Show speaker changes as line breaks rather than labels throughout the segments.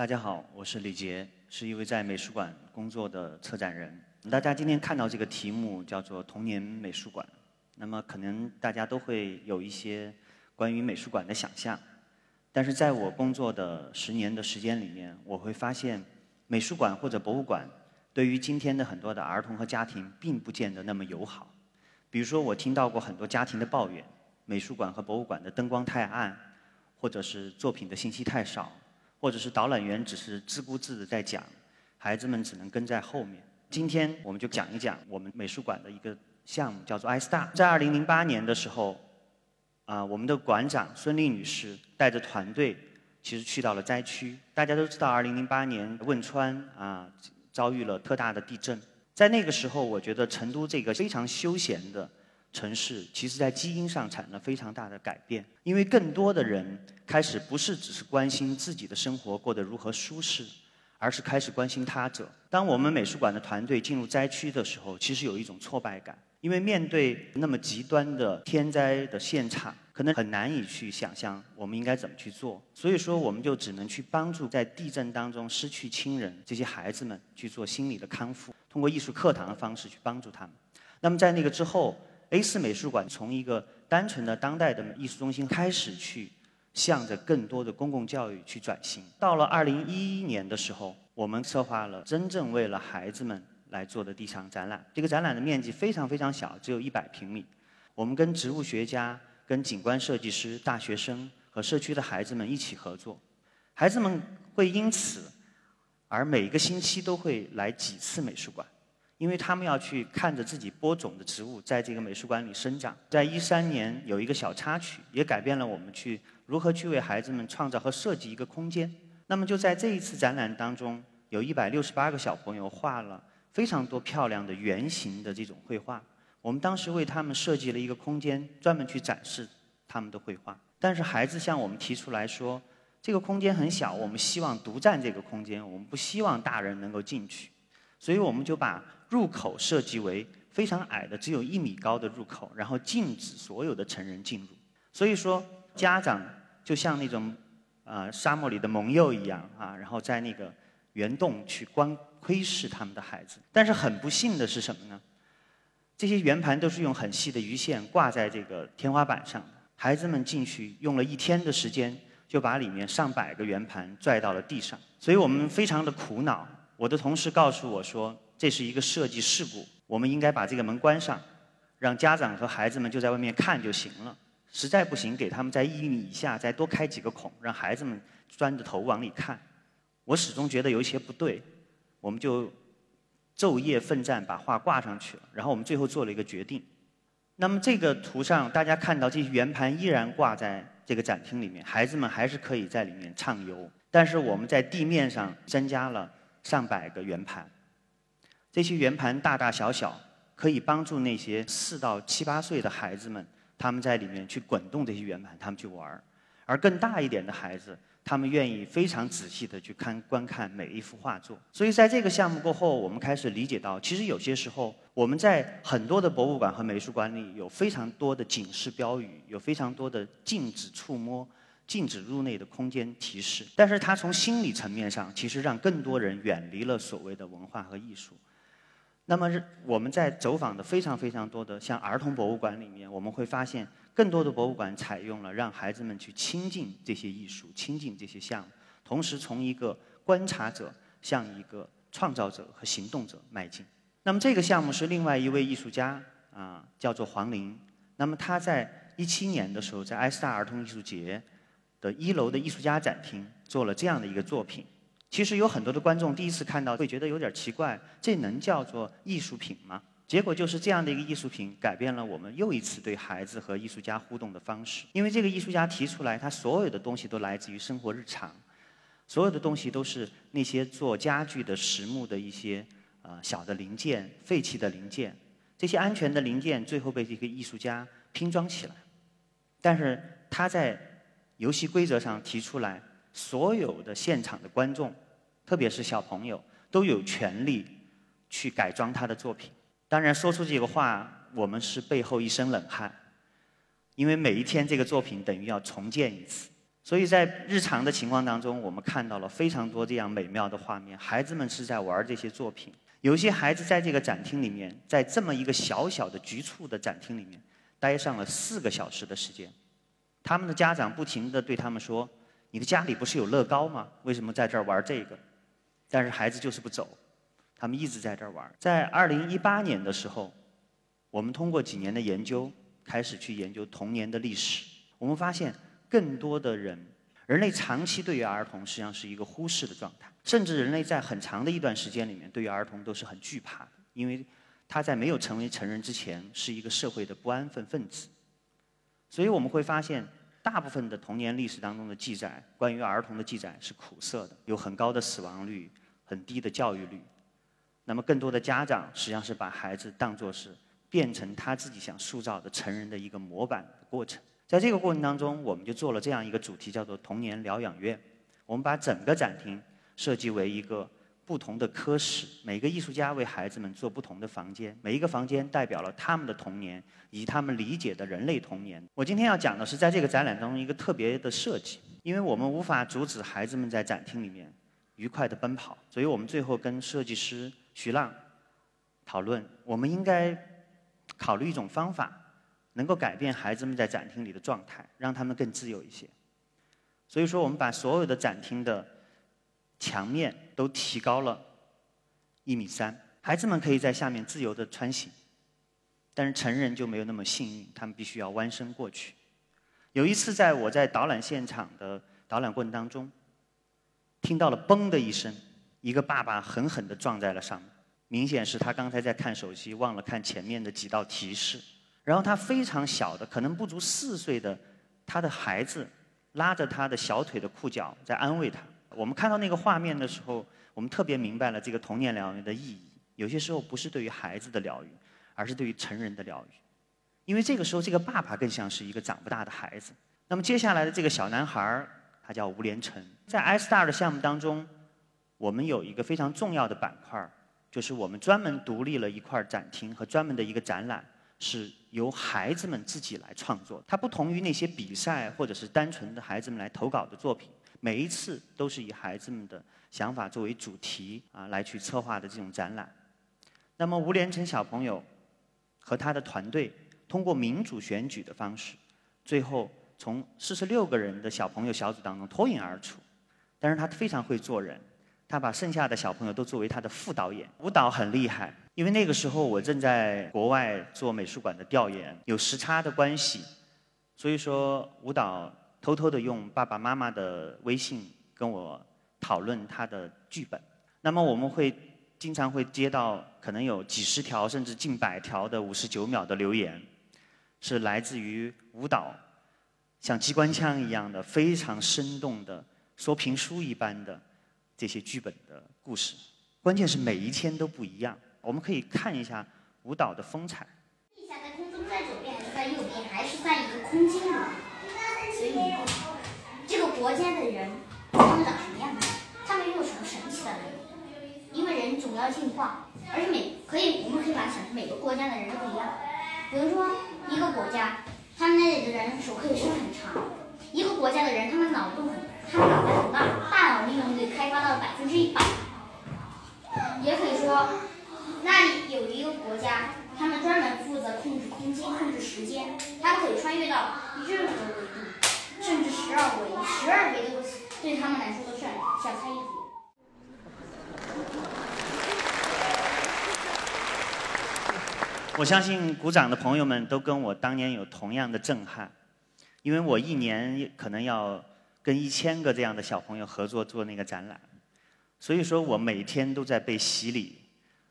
大家好，我是李杰，是一位在美术馆工作的策展人。大家今天看到这个题目叫做“童年美术馆”，那么可能大家都会有一些关于美术馆的想象。但是在我工作的十年的时间里面，我会发现，美术馆或者博物馆对于今天的很多的儿童和家庭，并不见得那么友好。比如说，我听到过很多家庭的抱怨：美术馆和博物馆的灯光太暗，或者是作品的信息太少。或者是导览员只是自顾自的在讲，孩子们只能跟在后面。今天我们就讲一讲我们美术馆的一个项目，叫做 iStar。在二零零八年的时候，啊，我们的馆长孙俪女士带着团队，其实去到了灾区。大家都知道，二零零八年汶川啊遭遇了特大的地震，在那个时候，我觉得成都这个非常休闲的。城市其实，在基因上产生了非常大的改变，因为更多的人开始不是只是关心自己的生活过得如何舒适，而是开始关心他者。当我们美术馆的团队进入灾区的时候，其实有一种挫败感，因为面对那么极端的天灾的现场，可能很难以去想象我们应该怎么去做。所以说，我们就只能去帮助在地震当中失去亲人这些孩子们去做心理的康复，通过艺术课堂的方式去帮助他们。那么在那个之后。A 四美术馆从一个单纯的当代的艺术中心开始，去向着更多的公共教育去转型。到了二零一一年的时候，我们策划了真正为了孩子们来做的第一场展览。这个展览的面积非常非常小，只有一百平米。我们跟植物学家、跟景观设计师、大学生和社区的孩子们一起合作。孩子们会因此而每个星期都会来几次美术馆。因为他们要去看着自己播种的植物在这个美术馆里生长，在一三年有一个小插曲，也改变了我们去如何去为孩子们创造和设计一个空间。那么就在这一次展览当中，有一百六十八个小朋友画了非常多漂亮的圆形的这种绘画。我们当时为他们设计了一个空间，专门去展示他们的绘画。但是孩子向我们提出来说，这个空间很小，我们希望独占这个空间，我们不希望大人能够进去，所以我们就把。入口设计为非常矮的，只有一米高的入口，然后禁止所有的成人进入。所以说，家长就像那种啊沙漠里的蒙幼一样啊，然后在那个圆洞去观窥视他们的孩子。但是很不幸的是什么呢？这些圆盘都是用很细的鱼线挂在这个天花板上的。孩子们进去用了一天的时间，就把里面上百个圆盘拽到了地上。所以我们非常的苦恼。我的同事告诉我说。这是一个设计事故，我们应该把这个门关上，让家长和孩子们就在外面看就行了。实在不行，给他们在一米以下再多开几个孔，让孩子们钻着头往里看。我始终觉得有一些不对，我们就昼夜奋战把画挂上去了。然后我们最后做了一个决定。那么这个图上大家看到这些圆盘依然挂在这个展厅里面，孩子们还是可以在里面畅游。但是我们在地面上增加了上百个圆盘。这些圆盘大大小小，可以帮助那些四到七八岁的孩子们，他们在里面去滚动这些圆盘，他们去玩儿；而更大一点的孩子，他们愿意非常仔细的去看观看每一幅画作。所以在这个项目过后，我们开始理解到，其实有些时候我们在很多的博物馆和美术馆里有非常多的警示标语，有非常多的禁止触摸、禁止入内的空间提示，但是它从心理层面上，其实让更多人远离了所谓的文化和艺术。那么，我们在走访的非常非常多的像儿童博物馆里面，我们会发现，更多的博物馆采用了让孩子们去亲近这些艺术、亲近这些项目，同时从一个观察者向一个创造者和行动者迈进。那么，这个项目是另外一位艺术家啊，叫做黄玲。那么，他在一七年的时候，在埃斯大儿童艺术节的一楼的艺术家展厅做了这样的一个作品。其实有很多的观众第一次看到会觉得有点奇怪，这能叫做艺术品吗？结果就是这样的一个艺术品改变了我们又一次对孩子和艺术家互动的方式。因为这个艺术家提出来，他所有的东西都来自于生活日常，所有的东西都是那些做家具的实木的一些呃小的零件、废弃的零件，这些安全的零件最后被这个艺术家拼装起来。但是他在游戏规则上提出来。所有的现场的观众，特别是小朋友，都有权利去改装他的作品。当然，说出这个话，我们是背后一身冷汗，因为每一天这个作品等于要重建一次。所以在日常的情况当中，我们看到了非常多这样美妙的画面。孩子们是在玩这些作品，有些孩子在这个展厅里面，在这么一个小小的局促的展厅里面，待上了四个小时的时间。他们的家长不停地对他们说：“你的家里不是有乐高吗？为什么在这儿玩这个？”但是孩子就是不走，他们一直在这儿玩。在二零一八年的时候，我们通过几年的研究，开始去研究童年的历史，我们发现。更多的人，人类长期对于儿童实际上是一个忽视的状态，甚至人类在很长的一段时间里面，对于儿童都是很惧怕的，因为他在没有成为成人之前是一个社会的不安分分子。所以我们会发现，大部分的童年历史当中的记载，关于儿童的记载是苦涩的，有很高的死亡率，很低的教育率。那么，更多的家长实际上是把孩子当作是变成他自己想塑造的成人的一个模板的过程。在这个过程当中，我们就做了这样一个主题，叫做“童年疗养院”。我们把整个展厅设计为一个不同的科室，每个艺术家为孩子们做不同的房间，每一个房间代表了他们的童年以及他们理解的人类童年。我今天要讲的是在这个展览当中一个特别的设计，因为我们无法阻止孩子们在展厅里面愉快的奔跑，所以我们最后跟设计师徐浪讨论，我们应该考虑一种方法。能够改变孩子们在展厅里的状态，让他们更自由一些。所以说，我们把所有的展厅的墙面都提高了一米三，孩子们可以在下面自由的穿行。但是成人就没有那么幸运，他们必须要弯身过去。有一次，在我在导览现场的导览过程当中，听到了“嘣”的一声，一个爸爸狠狠地撞在了上面，明显是他刚才在看手机，忘了看前面的几道提示。然后他非常小的，可能不足四岁的他的孩子，拉着他的小腿的裤脚在安慰他。我们看到那个画面的时候，我们特别明白了这个童年疗愈的意义。有些时候不是对于孩子的疗愈，而是对于成人的疗愈。因为这个时候，这个爸爸更像是一个长不大的孩子。那么接下来的这个小男孩儿，他叫吴连成。在 iStar 的项目当中，我们有一个非常重要的板块就是我们专门独立了一块展厅和专门的一个展览。是由孩子们自己来创作，它不同于那些比赛或者是单纯的孩子们来投稿的作品。每一次都是以孩子们的想法作为主题啊来去策划的这种展览。那么吴连成小朋友和他的团队通过民主选举的方式，最后从四十六个人的小朋友小组当中脱颖而出。但是他非常会做人。他把剩下的小朋友都作为他的副导演，舞蹈很厉害。因为那个时候我正在国外做美术馆的调研，有时差的关系，所以说舞蹈偷偷的用爸爸妈妈的微信跟我讨论他的剧本。那么我们会经常会接到可能有几十条甚至近百条的五十九秒的留言，是来自于舞蹈像机关枪一样的非常生动的说评书一般的。这些剧本的故事，关键是每一天都不一样。我们可以看一下舞蹈的风采。
地下在空中在左边还是在右边，还是在一个空间这个国家的人他们长什么样子？他们有什么神奇的能力？因为人总要进化，而且每可以我们可以把它想成每个国家的人都不一样。比如说一个国家，他们那里的人手可以伸很长；一个国家的人，他们脑洞很。他们脑袋很大，大脑利用率开发到了百分之一百。也可以说，那里有一个国家，他们专门负责控制空间、控制时间，他们可以穿越到任何，十二维度对他们来说都是小菜一碟。
我相信鼓掌的朋友们都跟我当年有同样的震撼，因为我一年可能要。跟一千个这样的小朋友合作做那个展览，所以说我每天都在被洗礼，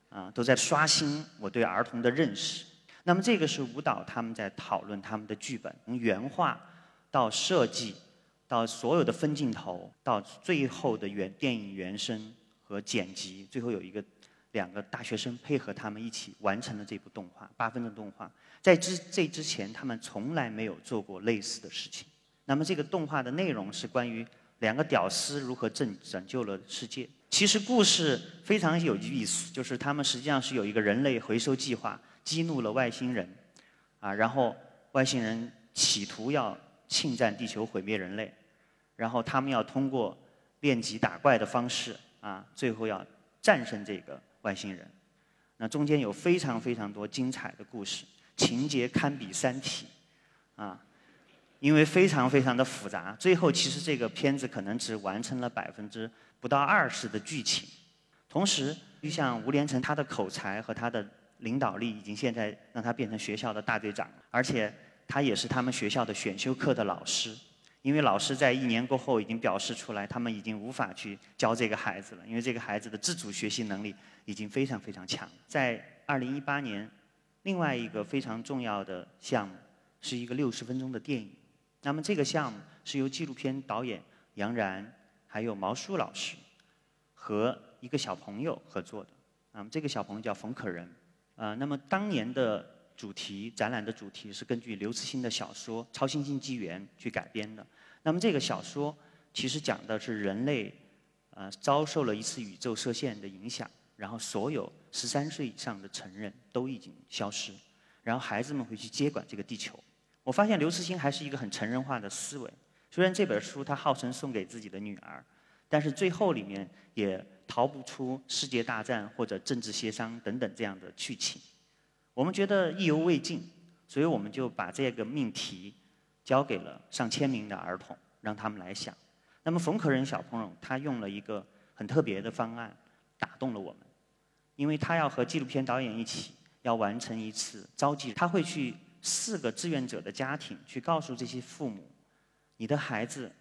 啊，都在刷新我对儿童的认识。那么这个是舞蹈他们在讨论他们的剧本，从原画到设计，到所有的分镜头，到最后的原电影原声和剪辑，最后有一个两个大学生配合他们一起完成了这部动画，八分的动画。在之这之前，他们从来没有做过类似的事情。那么这个动画的内容是关于两个屌丝如何拯拯救了世界。其实故事非常有意思，就是他们实际上是有一个人类回收计划，激怒了外星人，啊，然后外星人企图要侵占地球，毁灭人类，然后他们要通过练级打怪的方式啊，最后要战胜这个外星人。那中间有非常非常多精彩的故事，情节堪比《三体》，啊，因为非常非常的复杂。最后其实这个片子可能只完成了百分之不到二十的剧情。同时，就像吴连成，他的口才和他的领导力已经现在让他变成学校的大队长，而且他也是他们学校的选修课的老师。因为老师在一年过后已经表示出来，他们已经无法去教这个孩子了，因为这个孩子的自主学习能力已经非常非常强。在二零一八年，另外一个非常重要的项目是一个六十分钟的电影。那么这个项目是由纪录片导演杨然还有毛舒老师和一个小朋友合作的。那么这个小朋友叫冯可人。啊，那么当年的。主题展览的主题是根据刘慈欣的小说《超新星纪元》去改编的。那么这个小说其实讲的是人类，呃，遭受了一次宇宙射线的影响，然后所有十三岁以上的成人都已经消失，然后孩子们会去接管这个地球。我发现刘慈欣还是一个很成人化的思维。虽然这本书他号称送给自己的女儿，但是最后里面也逃不出世界大战或者政治协商等等这样的剧情。我们觉得意犹未尽，所以我们就把这个命题交给了上千名的儿童，让他们来想。那么冯可人小朋友他用了一个很特别的方案，打动了我们，因为他要和纪录片导演一起要完成一次召集，他会去四个志愿者的家庭去告诉这些父母，你的孩子，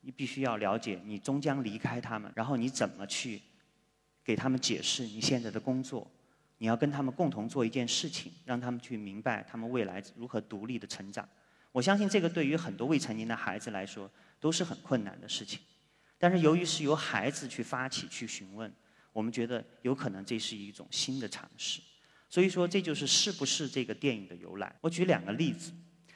你必须要了解你终将离开他们，然后你怎么去给他们解释你现在的工作。你要跟他们共同做一件事情，让他们去明白他们未来如何独立的成长。我相信这个对于很多未成年的孩子来说都是很困难的事情。但是由于是由孩子去发起去询问，我们觉得有可能这是一种新的尝试。所以说这就是是不是这个电影的由来。我举两个例子，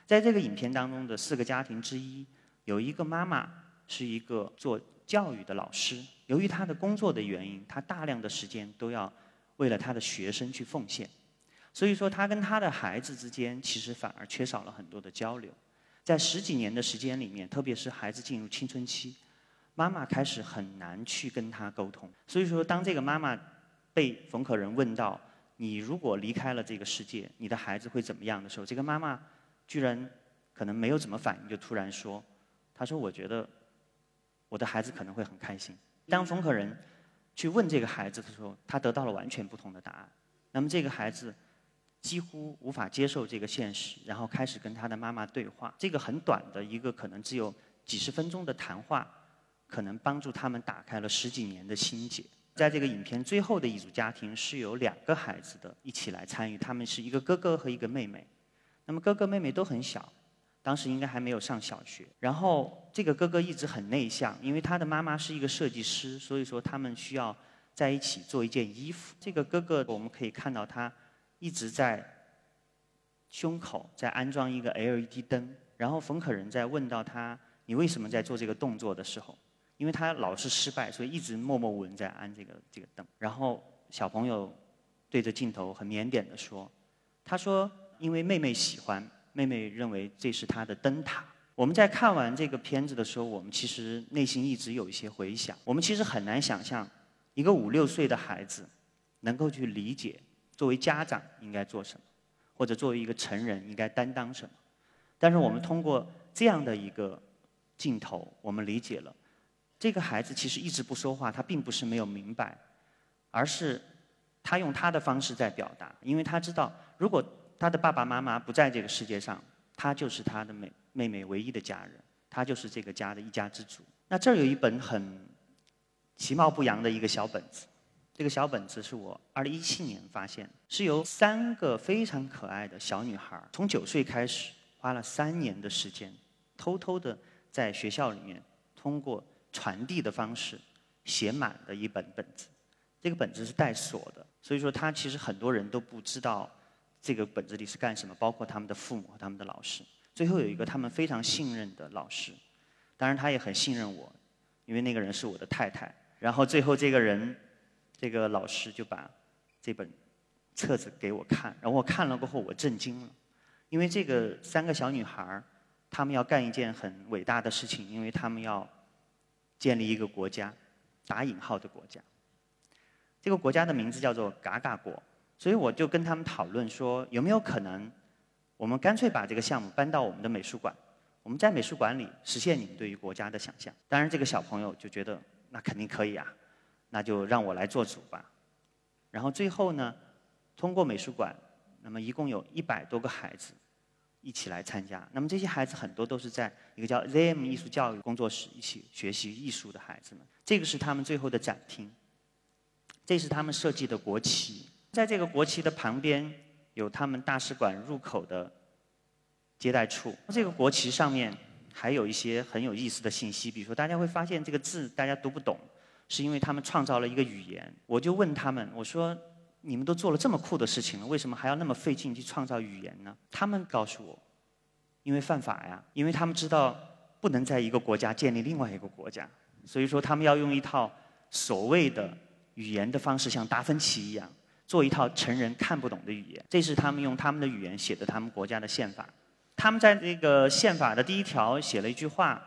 在这个影片当中的四个家庭之一，有一个妈妈是一个做教育的老师，由于她的工作的原因，她大量的时间都要。为了他的学生去奉献，所以说他跟他的孩子之间其实反而缺少了很多的交流。在十几年的时间里面，特别是孩子进入青春期，妈妈开始很难去跟他沟通。所以说，当这个妈妈被冯可人问到“你如果离开了这个世界，你的孩子会怎么样的时候”，这个妈妈居然可能没有怎么反应，就突然说：“他说我觉得我的孩子可能会很开心。”当冯可人。去问这个孩子的时候，他得到了完全不同的答案。那么这个孩子几乎无法接受这个现实，然后开始跟他的妈妈对话。这个很短的一个可能只有几十分钟的谈话，可能帮助他们打开了十几年的心结。在这个影片最后的一组家庭是有两个孩子的一起来参与，他们是一个哥哥和一个妹妹。那么哥哥妹妹都很小。当时应该还没有上小学，然后这个哥哥一直很内向，因为他的妈妈是一个设计师，所以说他们需要在一起做一件衣服。这个哥哥我们可以看到他一直在胸口在安装一个 LED 灯，然后冯可人在问到他你为什么在做这个动作的时候，因为他老是失败，所以一直默默无闻在安这个这个灯。然后小朋友对着镜头很腼腆的说，他说因为妹妹喜欢。妹妹认为这是她的灯塔。我们在看完这个片子的时候，我们其实内心一直有一些回想。我们其实很难想象，一个五六岁的孩子能够去理解作为家长应该做什么，或者作为一个成人应该担当什么。但是我们通过这样的一个镜头，我们理解了这个孩子其实一直不说话，他并不是没有明白，而是他用他的方式在表达，因为他知道如果。他的爸爸妈妈不在这个世界上，他就是他的妹妹妹唯一的家人，他就是这个家的一家之主。那这儿有一本很其貌不扬的一个小本子，这个小本子是我二零一七年发现，是由三个非常可爱的小女孩从九岁开始，花了三年的时间，偷偷的在学校里面通过传递的方式写满的一本本子。这个本子是带锁的，所以说他其实很多人都不知道。这个本子里是干什么？包括他们的父母和他们的老师。最后有一个他们非常信任的老师，当然他也很信任我，因为那个人是我的太太。然后最后这个人，这个老师就把这本册子给我看，然后我看了过后我震惊了，因为这个三个小女孩儿，她们要干一件很伟大的事情，因为她们要建立一个国家，打引号的国家。这个国家的名字叫做“嘎嘎国”，所以我就跟他们讨论说，有没有可能，我们干脆把这个项目搬到我们的美术馆，我们在美术馆里实现你们对于国家的想象。当然，这个小朋友就觉得那肯定可以啊，那就让我来做主吧。然后最后呢，通过美术馆，那么一共有一百多个孩子一起来参加。那么这些孩子很多都是在一个叫 ZM 艺术教育工作室一起学习艺术的孩子们。这个是他们最后的展厅。这是他们设计的国旗，在这个国旗的旁边有他们大使馆入口的接待处。这个国旗上面还有一些很有意思的信息，比如说大家会发现这个字大家读不懂，是因为他们创造了一个语言。我就问他们，我说你们都做了这么酷的事情了，为什么还要那么费劲去创造语言呢？他们告诉我，因为犯法呀，因为他们知道不能在一个国家建立另外一个国家，所以说他们要用一套所谓的。语言的方式像达芬奇一样，做一套成人看不懂的语言。这是他们用他们的语言写的他们国家的宪法。他们在这个宪法的第一条写了一句话，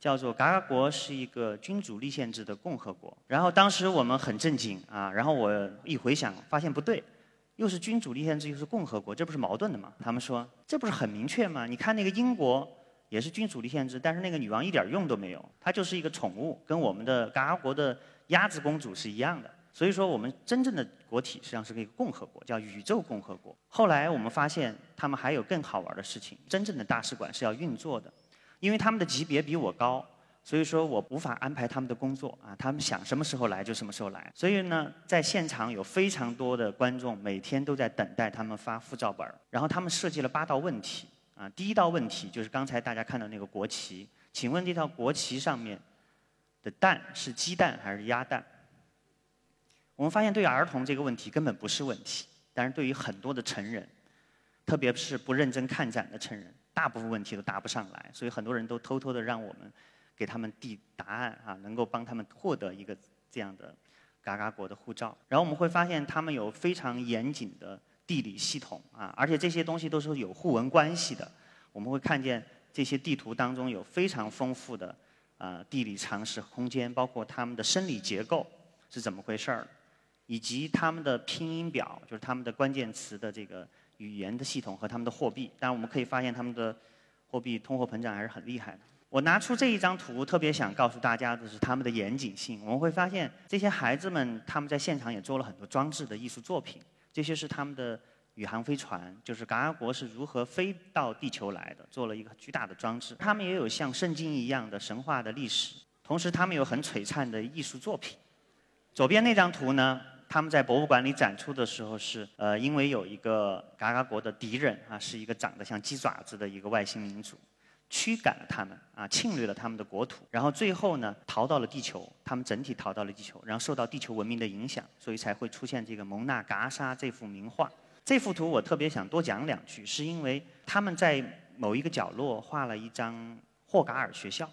叫做“嘎嘎国是一个君主立宪制的共和国”。然后当时我们很震惊啊，然后我一回想发现不对，又是君主立宪制又是共和国，这不是矛盾的吗？他们说这不是很明确吗？你看那个英国也是君主立宪制，但是那个女王一点用都没有，她就是一个宠物，跟我们的嘎嘎国的。鸭子公主是一样的，所以说我们真正的国体实际上是一个共和国，叫宇宙共和国。后来我们发现他们还有更好玩的事情，真正的大使馆是要运作的，因为他们的级别比我高，所以说我无法安排他们的工作啊，他们想什么时候来就什么时候来。所以呢，在现场有非常多的观众，每天都在等待他们发护照本儿。然后他们设计了八道问题啊，第一道问题就是刚才大家看到那个国旗，请问这套国旗上面。的蛋是鸡蛋还是鸭蛋？我们发现对于儿童这个问题根本不是问题，但是对于很多的成人，特别是不认真看展的成人，大部分问题都答不上来，所以很多人都偷偷的让我们给他们递答案啊，能够帮他们获得一个这样的嘎嘎国的护照。然后我们会发现他们有非常严谨的地理系统啊，而且这些东西都是有互文关系的。我们会看见这些地图当中有非常丰富的。啊，地理常识、空间，包括他们的生理结构是怎么回事儿，以及他们的拼音表，就是他们的关键词的这个语言的系统和他们的货币。当然，我们可以发现他们的货币通货膨胀还是很厉害的。我拿出这一张图，特别想告诉大家的是他们的严谨性。我们会发现这些孩子们他们在现场也做了很多装置的艺术作品，这些是他们的。宇航飞船就是嘎嘎国是如何飞到地球来的，做了一个巨大的装置。他们也有像圣经一样的神话的历史，同时他们有很璀璨的艺术作品。左边那张图呢，他们在博物馆里展出的时候是，呃，因为有一个嘎嘎国的敌人啊，是一个长得像鸡爪子的一个外星民族，驱赶了他们啊，侵略了他们的国土，然后最后呢，逃到了地球，他们整体逃到了地球，然后受到地球文明的影响，所以才会出现这个蒙娜嘎莎这幅名画。这幅图我特别想多讲两句，是因为他们在某一个角落画了一张霍嘎尔学校，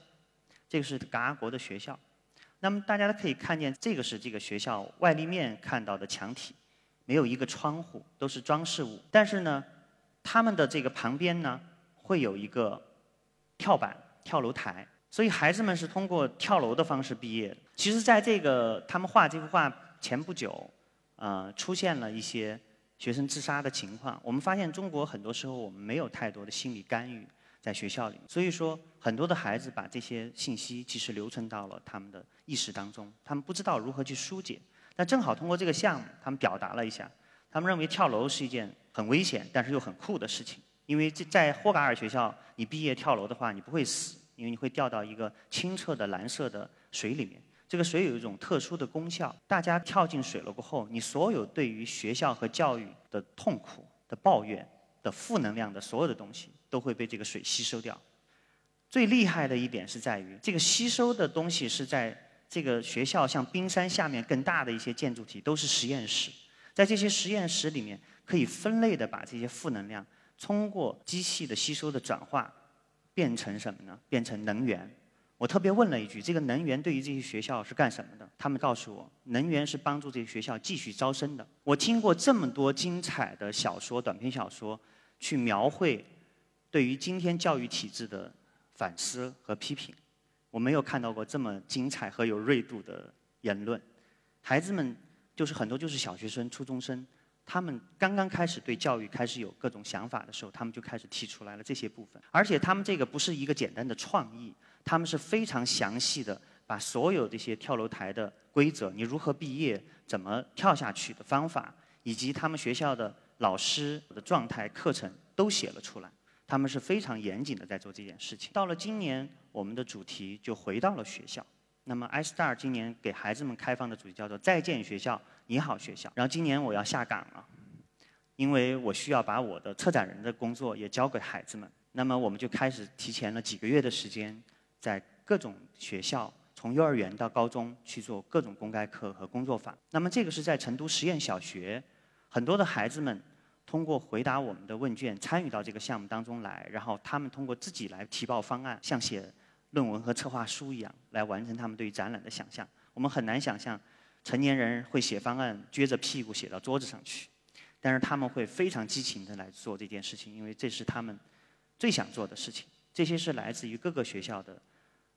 这个是嘎嘎国的学校。那么大家都可以看见，这个是这个学校外立面看到的墙体，没有一个窗户，都是装饰物。但是呢，他们的这个旁边呢，会有一个跳板、跳楼台，所以孩子们是通过跳楼的方式毕业的。其实，在这个他们画这幅画前不久，呃，出现了一些。学生自杀的情况，我们发现中国很多时候我们没有太多的心理干预在学校里，所以说很多的孩子把这些信息其实留存到了他们的意识当中，他们不知道如何去疏解。但正好通过这个项目，他们表达了一下，他们认为跳楼是一件很危险但是又很酷的事情，因为这在霍格尔学校，你毕业跳楼的话，你不会死，因为你会掉到一个清澈的蓝色的水里面。这个水有一种特殊的功效，大家跳进水了过后，你所有对于学校和教育的痛苦、的抱怨、的负能量的所有的东西，都会被这个水吸收掉。最厉害的一点是在于，这个吸收的东西是在这个学校像冰山下面更大的一些建筑体都是实验室，在这些实验室里面，可以分类的把这些负能量通过机器的吸收的转化，变成什么呢？变成能源。我特别问了一句：“这个能源对于这些学校是干什么的？”他们告诉我，能源是帮助这些学校继续招生的。我听过这么多精彩的小说、短篇小说，去描绘对于今天教育体制的反思和批评，我没有看到过这么精彩和有锐度的言论。孩子们就是很多就是小学生、初中生，他们刚刚开始对教育开始有各种想法的时候，他们就开始提出来了这些部分。而且他们这个不是一个简单的创意，他们是非常详细的把所有这些跳楼台的规则，你如何毕业、怎么跳下去的方法，以及他们学校的老师的状态、课程都写了出来。他们是非常严谨的在做这件事情。到了今年，我们的主题就回到了学校。那么，iStar 今年给孩子们开放的主题叫做“再见学校，你好学校”。然后今年我要下岗了，因为我需要把我的策展人的工作也交给孩子们。那么我们就开始提前了几个月的时间，在各种学校，从幼儿园到高中去做各种公开课和工作坊。那么这个是在成都实验小学，很多的孩子们通过回答我们的问卷，参与到这个项目当中来，然后他们通过自己来提报方案，像写。论文和策划书一样，来完成他们对于展览的想象。我们很难想象，成年人会写方案，撅着屁股写到桌子上去，但是他们会非常激情的来做这件事情，因为这是他们最想做的事情。这些是来自于各个学校的，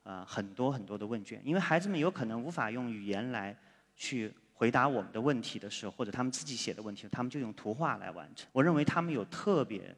呃，很多很多的问卷。因为孩子们有可能无法用语言来去回答我们的问题的时候，或者他们自己写的问题，他们就用图画来完成。我认为他们有特别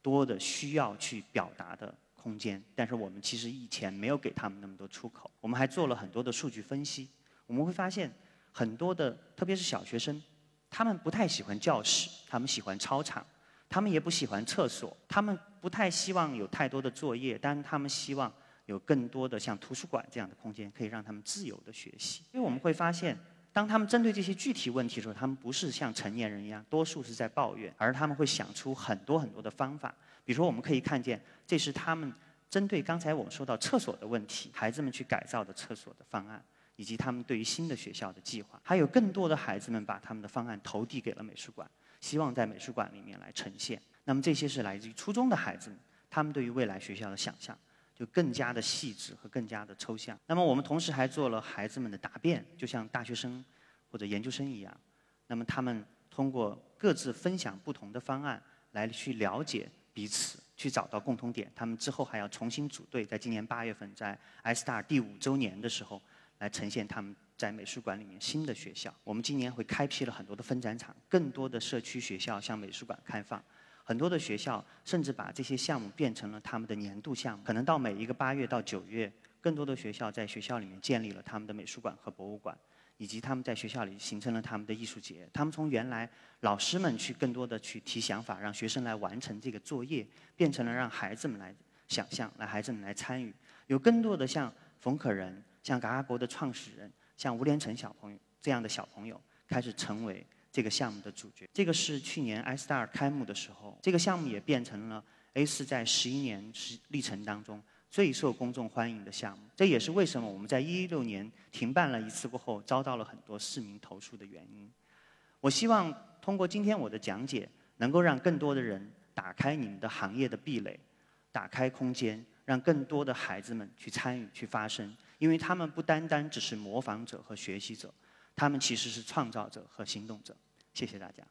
多的需要去表达的。空间，但是我们其实以前没有给他们那么多出口。我们还做了很多的数据分析，我们会发现很多的，特别是小学生，他们不太喜欢教室，他们喜欢操场，他们也不喜欢厕所，他们不太希望有太多的作业，但他们希望有更多的像图书馆这样的空间，可以让他们自由的学习。因为我们会发现，当他们针对这些具体问题的时候，他们不是像成年人一样，多数是在抱怨，而他们会想出很多很多的方法。比如说，我们可以看见，这是他们针对刚才我们说到厕所的问题，孩子们去改造的厕所的方案，以及他们对于新的学校的计划。还有更多的孩子们把他们的方案投递给了美术馆，希望在美术馆里面来呈现。那么这些是来自于初中的孩子们，他们对于未来学校的想象就更加的细致和更加的抽象。那么我们同时还做了孩子们的答辩，就像大学生或者研究生一样。那么他们通过各自分享不同的方案来去了解。彼此去找到共同点，他们之后还要重新组队，在今年八月份，在 iStar 第五周年的时候，来呈现他们在美术馆里面新的学校。我们今年会开辟了很多的分展场，更多的社区学校向美术馆开放，很多的学校甚至把这些项目变成了他们的年度项目。可能到每一个八月到九月，更多的学校在学校里面建立了他们的美术馆和博物馆。以及他们在学校里形成了他们的艺术节，他们从原来老师们去更多的去提想法，让学生来完成这个作业，变成了让孩子们来想象，让孩子们来参与。有更多的像冯可人、像嘎嘎国的创始人、像吴连成小朋友这样的小朋友，开始成为这个项目的主角。这个是去年 iStar 开幕的时候，这个项目也变成了 A 四在十一年历程当中。最受公众欢迎的项目，这也是为什么我们在一六年停办了一次过后，遭到了很多市民投诉的原因。我希望通过今天我的讲解，能够让更多的人打开你们的行业的壁垒，打开空间，让更多的孩子们去参与、去发声，因为他们不单单只是模仿者和学习者，他们其实是创造者和行动者。谢谢大家。